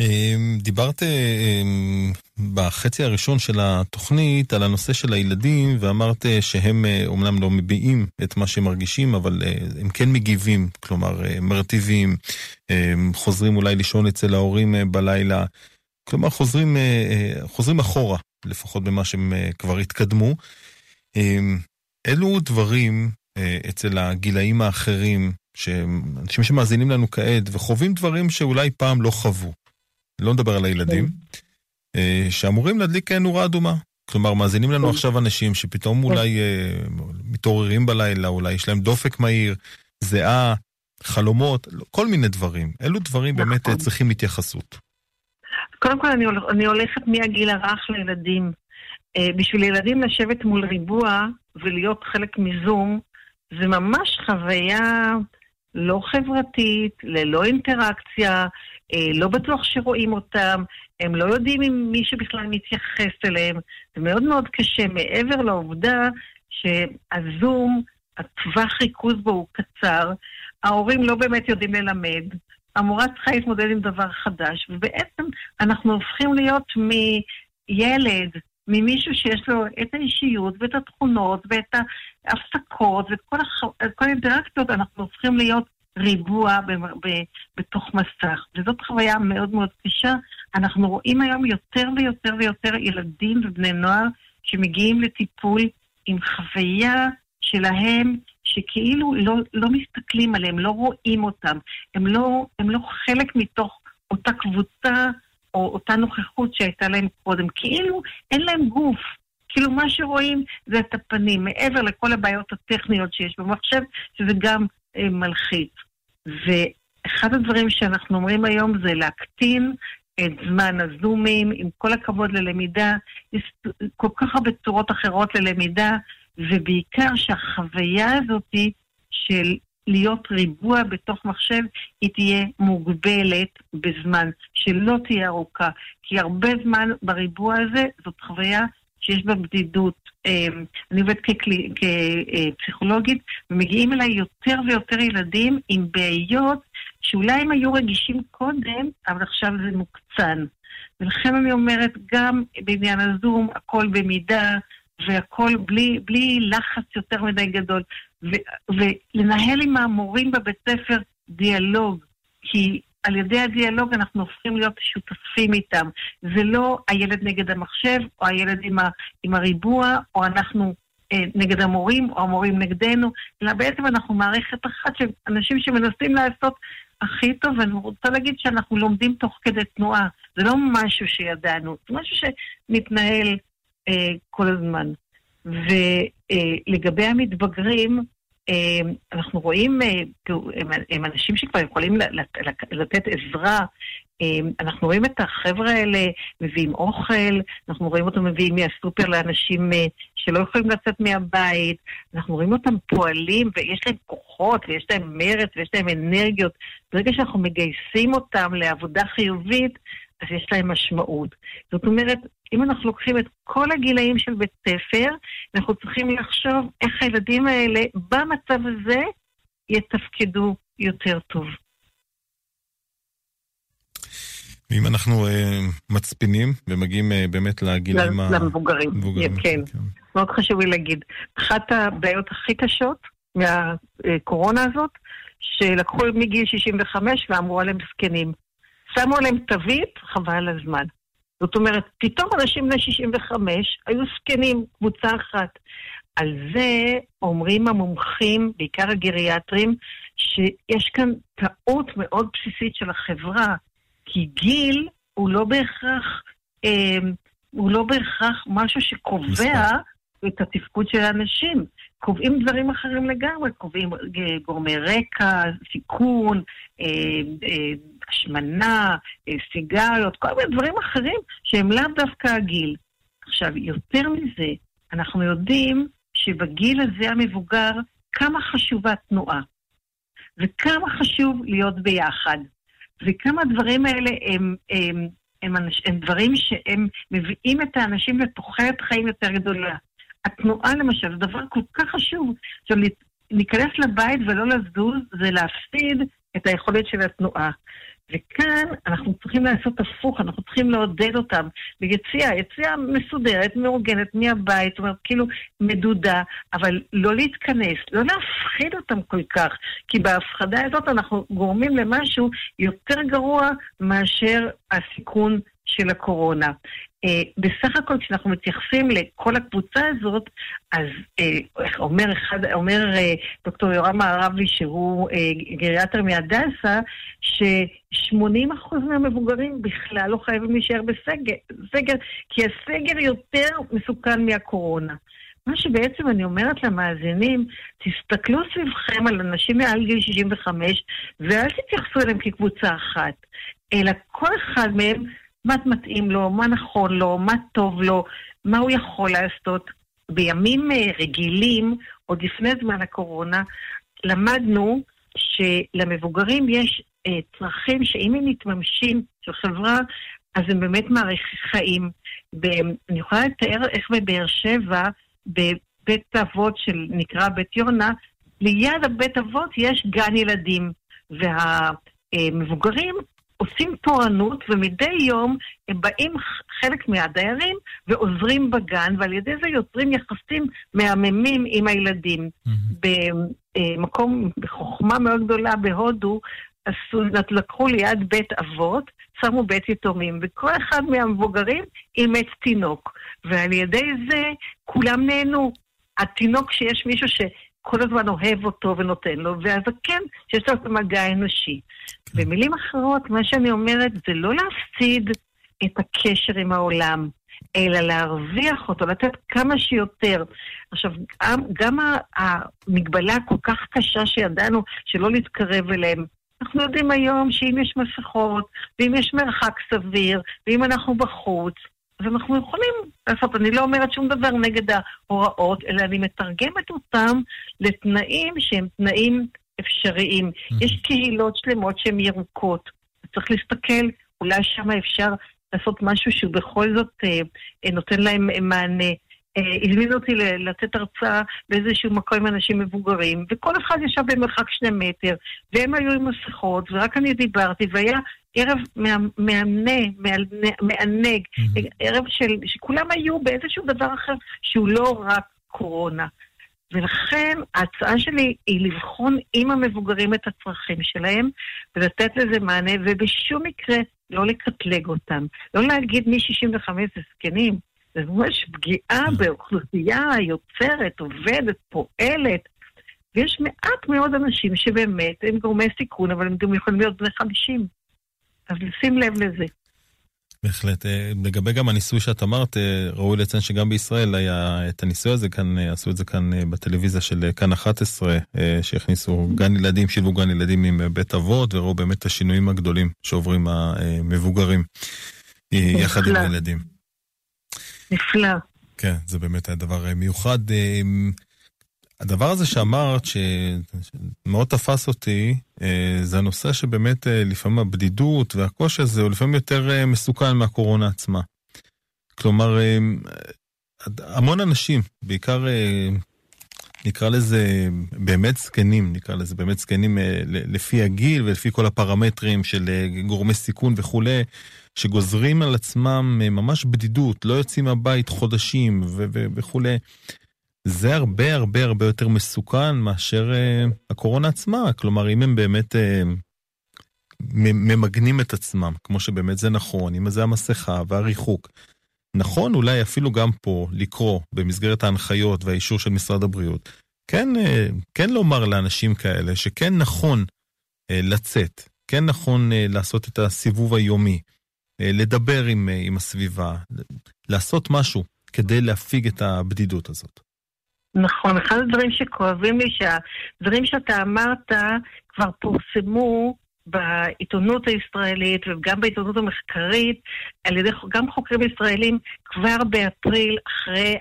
אמ, דיברת אמ, בחצי הראשון של התוכנית על הנושא של הילדים ואמרת שהם אומנם אה, לא מביעים את מה שהם מרגישים אבל אה, הם כן מגיבים, כלומר אה, מרטיבים, חוזרים אולי לישון אצל ההורים בלילה, כלומר חוזרים, חוזרים אחורה לפחות במה שהם כבר התקדמו. אילו דברים אצל הגילאים האחרים, שאנשים שמאזינים לנו כעת וחווים דברים שאולי פעם לא חוו. לא נדבר על הילדים. אה, שאמורים להדליק נורה אדומה. כלומר, מאזינים לנו. עכשיו אנשים שפתאום. אולי אה, מתעוררים בלילה, אולי יש להם דופק מהיר, זיעה, חלומות, כל מיני דברים. אילו דברים באמת אה, נכון. צריכים התייחסות? קודם כל, אני הולכת מהגיל הרך לילדים. בשביל ילדים לשבת מול ריבוע ולהיות חלק מזום, זה ממש חוויה לא חברתית, ללא אינטראקציה, אה, לא בטוח שרואים אותם, הם לא יודעים אם מישהו בכלל מתייחס אליהם. זה מאוד מאוד קשה, מעבר לעובדה שהזום, הטווח ריכוז בו הוא קצר, ההורים לא באמת יודעים ללמד, המורה צריכה להתמודד עם דבר חדש, ובעצם אנחנו הופכים להיות מילד, ממישהו שיש לו את האישיות ואת התכונות ואת ההפסקות ואת כל, הח... כל האינטראקציות, אנחנו הופכים להיות ריבוע ב, ב, בתוך מסך. וזאת חוויה מאוד מאוד קשה. אנחנו רואים היום יותר ויותר ויותר ילדים ובני נוער שמגיעים לטיפול עם חוויה שלהם, שכאילו לא, לא מסתכלים עליהם, לא רואים אותם. הם לא, הם לא חלק מתוך אותה קבוצה או אותה נוכחות שהייתה להם קודם. כאילו אין להם גוף. כאילו מה שרואים זה את הפנים, מעבר לכל הבעיות הטכניות שיש במחשב, שזה גם אה, מלחיץ. ואחד הדברים שאנחנו אומרים היום זה להקטין את זמן הזומים, עם כל הכבוד ללמידה, יש כל כך הרבה צורות אחרות ללמידה, ובעיקר שהחוויה הזאת של להיות ריבוע בתוך מחשב, היא תהיה מוגבלת בזמן, שלא תהיה ארוכה. כי הרבה זמן בריבוע הזה זאת חוויה שיש בה בדידות. אמ, אני עובדת כפסיכולוגית, ומגיעים אליי יותר ויותר ילדים עם בעיות שאולי הם היו רגישים קודם, אבל עכשיו זה מוקצן. ולכן אני אומרת, גם בעניין הזום, הכל במידה, והכל בלי, בלי לחץ יותר מדי גדול. ולנהל עם המורים בבית ספר דיאלוג, כי על ידי הדיאלוג אנחנו הופכים להיות שותפים איתם. זה לא הילד נגד המחשב, או הילד עם, ה, עם הריבוע, או אנחנו אה, נגד המורים, או המורים נגדנו, אלא בעצם אנחנו מערכת אחת של אנשים שמנסים לעשות הכי טוב, ואני רוצה להגיד שאנחנו לומדים תוך כדי תנועה. זה לא משהו שידענו, זה משהו שמתנהל אה, כל הזמן. ולגבי אה, המתבגרים, אמ, אנחנו רואים, אה, הם אנשים שכבר יכולים לתת עזרה. אמ, אנחנו רואים את החבר'ה האלה מביאים אוכל, אנחנו רואים אותם מביאים מהסופר לאנשים אה, שלא יכולים לצאת מהבית, אנחנו רואים אותם פועלים ויש להם כוחות ויש להם מרץ ויש להם אנרגיות. ברגע שאנחנו מגייסים אותם לעבודה חיובית, אז יש להם משמעות. זאת אומרת, אם אנחנו לוקחים את כל הגילאים של בית ספר, אנחנו צריכים לחשוב איך הילדים האלה במצב הזה יתפקדו יותר טוב. ואם אנחנו uh, מצפינים ומגיעים uh, באמת לגילאים ה... למבוגרים, כן. כן. מאוד חשוב לי להגיד. אחת הבעיות הכי קשות מהקורונה הזאת, שלקחו מגיל 65 ואמרו עליהם זקנים. שמו עליהם תווית, חבל הזמן. זאת אומרת, פתאום אנשים בני 65 היו זקנים, קבוצה אחת. על זה אומרים המומחים, בעיקר הגריאטרים, שיש כאן טעות מאוד בסיסית של החברה, כי גיל הוא לא בהכרח אה, הוא לא בהכרח משהו שקובע מספר. את התפקוד של האנשים. קובעים דברים אחרים לגמרי, קובעים אה, גורמי רקע, סיכון, אה, אה, השמנה, אה, סיגריות, כל מיני דברים אחרים שהם לאו דווקא הגיל. עכשיו, יותר מזה, אנחנו יודעים שבגיל הזה המבוגר, כמה חשובה תנועה, וכמה חשוב להיות ביחד, וכמה הדברים האלה הם, הם, הם, אנש, הם דברים שהם מביאים את האנשים לתוחלת חיים יותר גדולה. התנועה למשל, זה דבר כל כך חשוב. עכשיו, להיכנס לבית ולא לזוז, זה להפסיד את היכולת של התנועה. וכאן אנחנו צריכים לעשות הפוך, אנחנו צריכים לעודד אותם ביציאה, יציאה מסודרת, מאורגנת, מהבית, זאת אומרת, כאילו מדודה, אבל לא להתכנס, לא להפחיד אותם כל כך, כי בהפחדה הזאת אנחנו גורמים למשהו יותר גרוע מאשר הסיכון של הקורונה. Uh, בסך הכל כשאנחנו מתייחסים לכל הקבוצה הזאת, אז uh, אומר, אחד, אומר uh, דוקטור יורם מערבי, שהוא uh, גריאטר מהדסה, ש-80% מהמבוגרים בכלל לא חייבים להישאר בסגר, סגר, כי הסגר יותר מסוכן מהקורונה. מה שבעצם אני אומרת למאזינים, תסתכלו סביבכם על אנשים מעל גיל 65, ואל תתייחסו אליהם כקבוצה אחת, אלא כל אחד מהם מה מתאים לו, מה נכון לו, מה טוב לו, מה הוא יכול לעשות. בימים אה, רגילים, עוד לפני זמן הקורונה, למדנו שלמבוגרים יש אה, צרכים שאם הם מתממשים של חברה, אז הם באמת מאריכי חיים. אני יכולה לתאר איך בבאר שבע, בבית אבות שנקרא בית יונה, ליד הבית אבות יש גן ילדים. והמבוגרים עושים תורנות, ומדי יום הם באים חלק מהדיירים ועוזרים בגן, ועל ידי זה יוצרים יחסים מהממים עם הילדים. Mm-hmm. במקום, בחוכמה מאוד גדולה בהודו, עשו, לקחו ליד בית אבות, שמו בית יתומים, וכל אחד מהמבוגרים אימץ תינוק. ועל ידי זה כולם נהנו. התינוק שיש מישהו ש... כל הזמן אוהב אותו ונותן לו, והזקן שיש לו את המגע האנושי. כן. במילים אחרות, מה שאני אומרת זה לא להפסיד את הקשר עם העולם, אלא להרוויח אותו, לתת כמה שיותר. עכשיו, גם, גם המגבלה הכל כך קשה שידענו שלא להתקרב אליהם, אנחנו יודעים היום שאם יש מסכות, ואם יש מרחק סביר, ואם אנחנו בחוץ, אז אנחנו יכולים לעשות, אני לא אומרת שום דבר נגד ההוראות, אלא אני מתרגמת אותם לתנאים שהם תנאים אפשריים. Mm-hmm. יש קהילות שלמות שהן ירוקות. צריך להסתכל, אולי שם אפשר לעשות משהו שהוא בכל זאת אה, אה נותן להם מענה. אה, הזמינו אותי לתת הרצאה באיזשהו מקום עם אנשים מבוגרים, וכל אחד ישב במרחק שני מטר, והם היו עם מסכות, ורק אני דיברתי, והיה ערב מהנה, מענג, ערב של, שכולם היו באיזשהו דבר אחר שהוא לא רק קורונה. ולכן ההצעה שלי היא לבחון עם המבוגרים את הצרכים שלהם ולתת לזה מענה, ובשום מקרה לא לקטלג אותם. לא להגיד מ-65 זה זקנים, זה ממש פגיעה באוכלוסייה יוצרת, עובדת, פועלת. ויש מעט מאוד אנשים שבאמת הם גורמי סיכון, אבל הם גם יכולים להיות בני 50. אז לשים לב לזה. בהחלט. אה, לגבי גם הניסוי שאת אמרת, אה, ראוי לציין שגם בישראל היה את הניסוי הזה, כאן אה, עשו את זה כאן בטלוויזיה של כאן 11, שהכניסו גן ילדים, שילבו גן ילדים עם בית אבות, וראו באמת את השינויים הגדולים שעוברים המבוגרים יחד עם הילדים. נפלא. כן, זה באמת היה דבר מיוחד. הדבר הזה שאמרת, שמאוד תפס אותי, אה, זה הנושא שבאמת אה, לפעמים הבדידות והקושי הזה הוא לפעמים יותר אה, מסוכן מהקורונה עצמה. כלומר, המון אנשים, בעיקר נקרא לזה באמת זקנים, נקרא לזה באמת זקנים לפי הגיל ולפי כל הפרמטרים של גורמי סיכון וכולי, שגוזרים על עצמם ממש בדידות, לא יוצאים מהבית חודשים וכולי. זה הרבה הרבה הרבה יותר מסוכן מאשר uh, הקורונה עצמה. כלומר, אם הם באמת uh, ממגנים את עצמם, כמו שבאמת זה נכון, עם זה המסכה והריחוק. נכון אולי אפילו גם פה לקרוא במסגרת ההנחיות והאישור של משרד הבריאות, כן, uh, כן לומר לאנשים כאלה שכן נכון uh, לצאת, כן נכון uh, לעשות את הסיבוב היומי, לדבר עם, עם הסביבה, לעשות משהו כדי להפיג את הבדידות הזאת. נכון, אחד הדברים שכואבים לי, שהדברים שאתה אמרת כבר פורסמו בעיתונות הישראלית וגם בעיתונות המחקרית על ידי גם חוקרים ישראלים כבר באפריל אחרי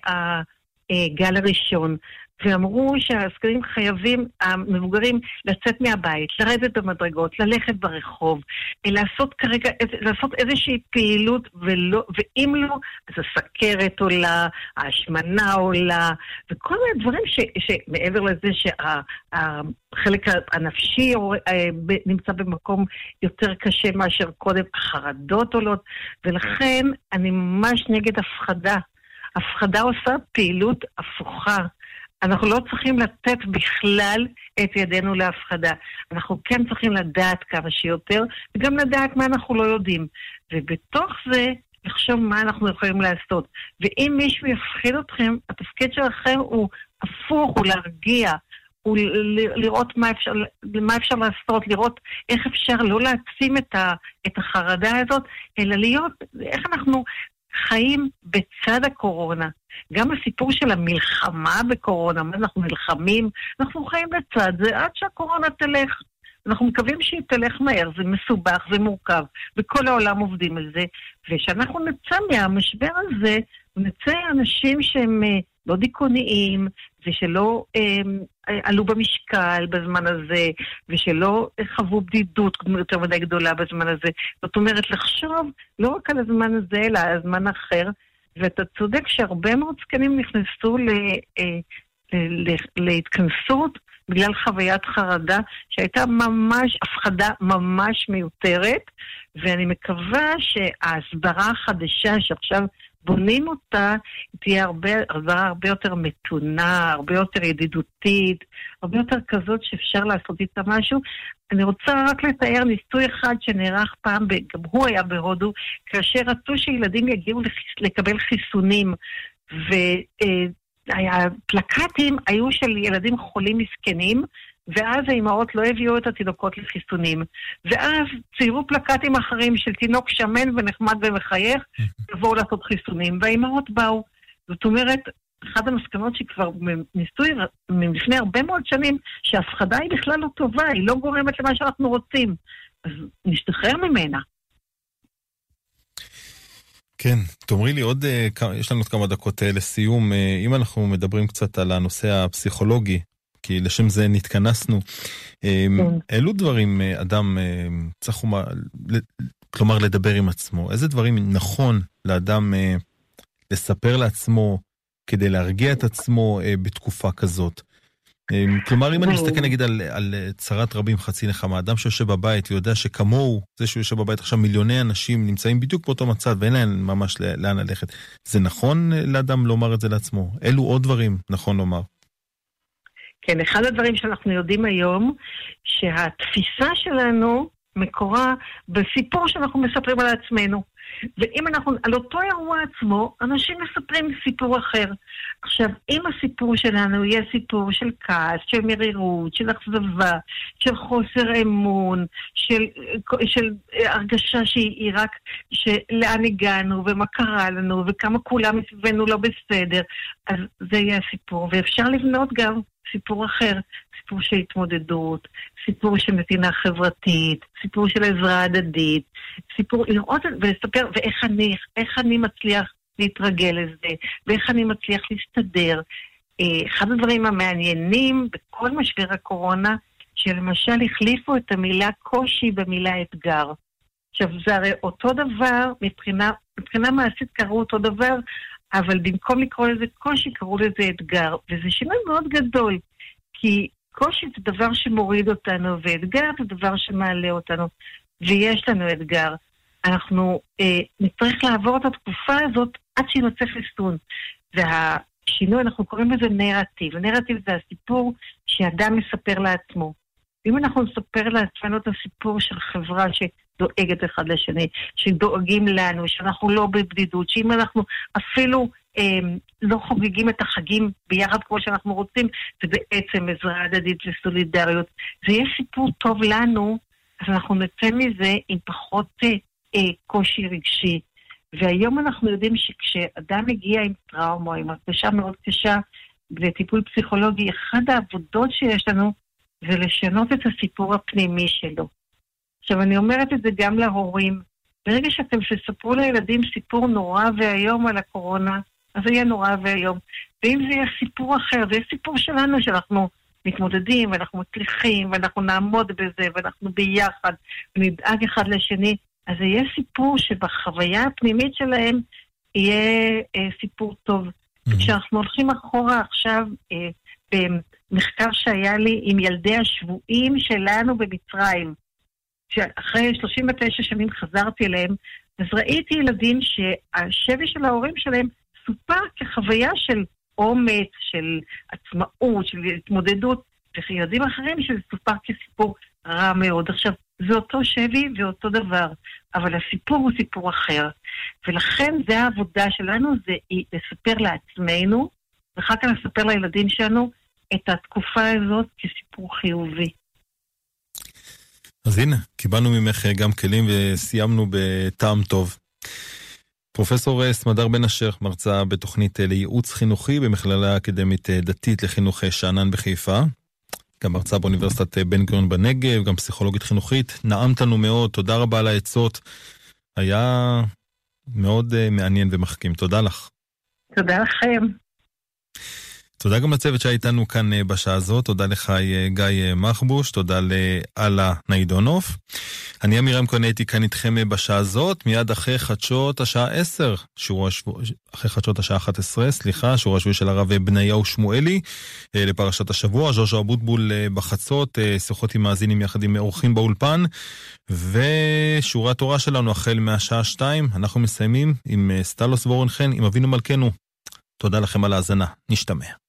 הגל הראשון. ואמרו שהזקנים חייבים, המבוגרים, לצאת מהבית, לרדת במדרגות, ללכת ברחוב, לעשות כרגע, לעשות איזושהי פעילות, ולא, ואם לא, אז הסכרת עולה, ההשמנה עולה, וכל מיני דברים ש, שמעבר לזה שהחלק הנפשי אה, נמצא במקום יותר קשה מאשר קודם, החרדות עולות, ולכן אני ממש נגד הפחדה. הפחדה עושה פעילות הפוכה. אנחנו לא צריכים לתת בכלל את ידינו להפחדה. אנחנו כן צריכים לדעת כמה שיותר, וגם לדעת מה אנחנו לא יודעים. ובתוך זה, לחשוב מה אנחנו יכולים לעשות. ואם מישהו יפחיד אתכם, התפקיד שלכם הוא הפוך, הוא להרגיע. הוא לראות מה אפשר, מה אפשר לעשות, לראות איך אפשר לא להעצים את, את החרדה הזאת, אלא להיות, איך אנחנו חיים בצד הקורונה. גם הסיפור של המלחמה בקורונה, מה אנחנו נלחמים, אנחנו חיים לצד זה עד שהקורונה תלך. אנחנו מקווים שהיא תלך מהר, זה מסובך, זה מורכב, וכל העולם עובדים על זה, ושאנחנו נצא מהמשבר הזה, נצא אנשים שהם אה, לא דיכאוניים, ושלא אה, עלו במשקל בזמן הזה, ושלא חוו בדידות יותר מדי גדולה בזמן הזה. זאת אומרת, לחשוב לא רק על הזמן הזה, אלא על הזמן האחר. ואתה צודק שהרבה מאוד זקנים נכנסו ל, אה, ל, ל, להתכנסות בגלל חוויית חרדה שהייתה ממש, הפחדה ממש מיותרת, ואני מקווה שההסברה החדשה שעכשיו בונים אותה, תהיה הרבה, הסברה הרבה יותר מתונה, הרבה יותר ידידותית, הרבה יותר כזאת שאפשר לעשות איתה משהו. אני רוצה רק לתאר ניסוי אחד שנערך פעם, גם הוא היה בהודו, כאשר רצו שילדים יגיעו לקבל חיסונים. ו... הפלקטים היו של ילדים חולים מסכנים, ואז האימהות לא הביאו את התינוקות לחיסונים. ואז ציירו פלקטים אחרים של תינוק שמן ונחמד ומחייך, תבואו לעשות חיסונים, והאימהות באו. זאת אומרת, אחת המסקנות שכבר ניסוי מלפני הרבה מאוד שנים, שההפחדה היא בכלל לא טובה, היא לא גורמת למה שאנחנו רוצים. אז נשתחרר ממנה. כן, תאמרי לי עוד, אה, יש לנו עוד כמה דקות אה, לסיום, אה, אם אנחנו מדברים קצת על הנושא הפסיכולוגי, כי לשם זה נתכנסנו, כן. אילו דברים אדם צריך, כלומר, לדבר עם עצמו? איזה דברים נכון לאדם לספר לעצמו כדי להרגיע את עצמו בתקופה כזאת? אמ, כלומר, אם אני מסתכל נגיד על, על צרת רבים חצי נחמה, אדם שיושב בבית ויודע שכמוהו, זה שהוא יושב בבית עכשיו, מיליוני אנשים נמצאים בדיוק באותו מצב ואין להם ממש לאן ללכת. זה נכון לאדם לומר את זה לעצמו? אילו עוד דברים נכון לומר? כן, אחד הדברים שאנחנו יודעים היום, שהתפיסה שלנו מקורה בסיפור שאנחנו מספרים על עצמנו. ואם אנחנו, על אותו אירוע עצמו, אנשים מספרים סיפור אחר. עכשיו, אם הסיפור שלנו יהיה סיפור של כעס, של מרירות, של אכזבה, של חוסר אמון, של, של הרגשה שהיא רק, שלאן הגענו ומה קרה לנו וכמה כולם מסביבנו לא בסדר, אז זה יהיה הסיפור. ואפשר לבנות גם סיפור אחר, סיפור של התמודדות, סיפור של נתינה חברתית, סיפור של עזרה הדדית, סיפור, לראות ולספר, ואיך אני, איך אני מצליח להתרגל לזה, ואיך אני מצליח להסתדר. אה, אחד הדברים המעניינים בכל משבר הקורונה, שלמשל החליפו את המילה קושי במילה אתגר. עכשיו, זה הרי אותו דבר, מבחינה, מבחינה מעשית קראו אותו דבר, אבל במקום לקרוא לזה קושי, קראו לזה אתגר. וזה שינוי מאוד גדול, כי קושי זה דבר שמוריד אותנו, ואתגר זה דבר שמעלה אותנו. ויש לנו אתגר. אנחנו אה, נצטרך לעבור את התקופה הזאת עד שימצא חיסון. והשינוי, אנחנו קוראים לזה נרטיב. נרטיב זה הסיפור שאדם מספר לעצמו. אם אנחנו נספר לעצמנו את הסיפור של חברה שדואגת אחד לשני, שדואגים לנו, שאנחנו לא בבדידות, שאם אנחנו אפילו אה, לא חוגגים את החגים ביחד כמו שאנחנו רוצים, זה בעצם עזרה הדדית וסולידריות. זה יהיה סיפור טוב לנו, אז אנחנו נצא מזה עם פחות אה, אה, קושי רגשי. והיום אנחנו יודעים שכשאדם מגיע עם טראומה, עם הרגשה מאוד קשה לטיפול פסיכולוגי, אחת העבודות שיש לנו זה לשנות את הסיפור הפנימי שלו. עכשיו, אני אומרת את זה גם להורים. ברגע שאתם תספרו לילדים סיפור נורא ואיום על הקורונה, אז זה יהיה נורא ואיום. ואם זה יהיה סיפור אחר, זה יהיה סיפור שלנו, שאנחנו מתמודדים, ואנחנו מצליחים, ואנחנו נעמוד בזה, ואנחנו ביחד, ונדאג אחד לשני, אז זה יהיה סיפור שבחוויה הפנימית שלהם יהיה אה, סיפור טוב. Mhm. כשאנחנו הולכים אחורה עכשיו, אה, במחקר שהיה לי עם ילדי השבויים שלנו במצרים, שאחרי 39 שנים חזרתי אליהם, אז ראיתי ילדים שהשבי של ההורים שלהם סופר כחוויה של אומץ, של עצמאות, של התמודדות, וילדים אחרים שזה סופר כסיפור רע מאוד. עכשיו, זה אותו שבי ואותו דבר, אבל הסיפור הוא סיפור אחר. ולכן זה העבודה שלנו, זה לספר לעצמנו, ואחר כך לספר לילדים שלנו את התקופה הזאת כסיפור חיובי. אז הנה, קיבלנו ממך גם כלים וסיימנו בטעם טוב. פרופסור סמדר בן אשר, מרצה בתוכנית לייעוץ חינוכי במכללה האקדמית דתית לחינוך שאנן בחיפה. גם מרצה באוניברסיטת בן גוריון בנגב, גם פסיכולוגית חינוכית. נעמת לנו מאוד, תודה רבה על העצות. היה מאוד מעניין ומחכים. תודה לך. תודה לכם. תודה גם לצוות שהיה איתנו כאן בשעה הזאת, תודה לך גיא מחבוש, תודה לאללה ניידונוף. אני אמירם כהן הייתי כאן איתכם בשעה הזאת, מיד אחרי חדשות השעה 10, שיעור השבוע, אחרי חדשות השעה 11, סליחה, שיעור השבועי של הרב בניהו שמואלי לפרשת השבוע, ז'וז'ו אבוטבול בחצות, שיחות עם מאזינים יחד עם אורחים באולפן, ושיעורי התורה שלנו החל מהשעה 2, אנחנו מסיימים עם סטלוס וורנכן, עם אבינו מלכנו. תודה לכם על ההאזנה, נשתמע.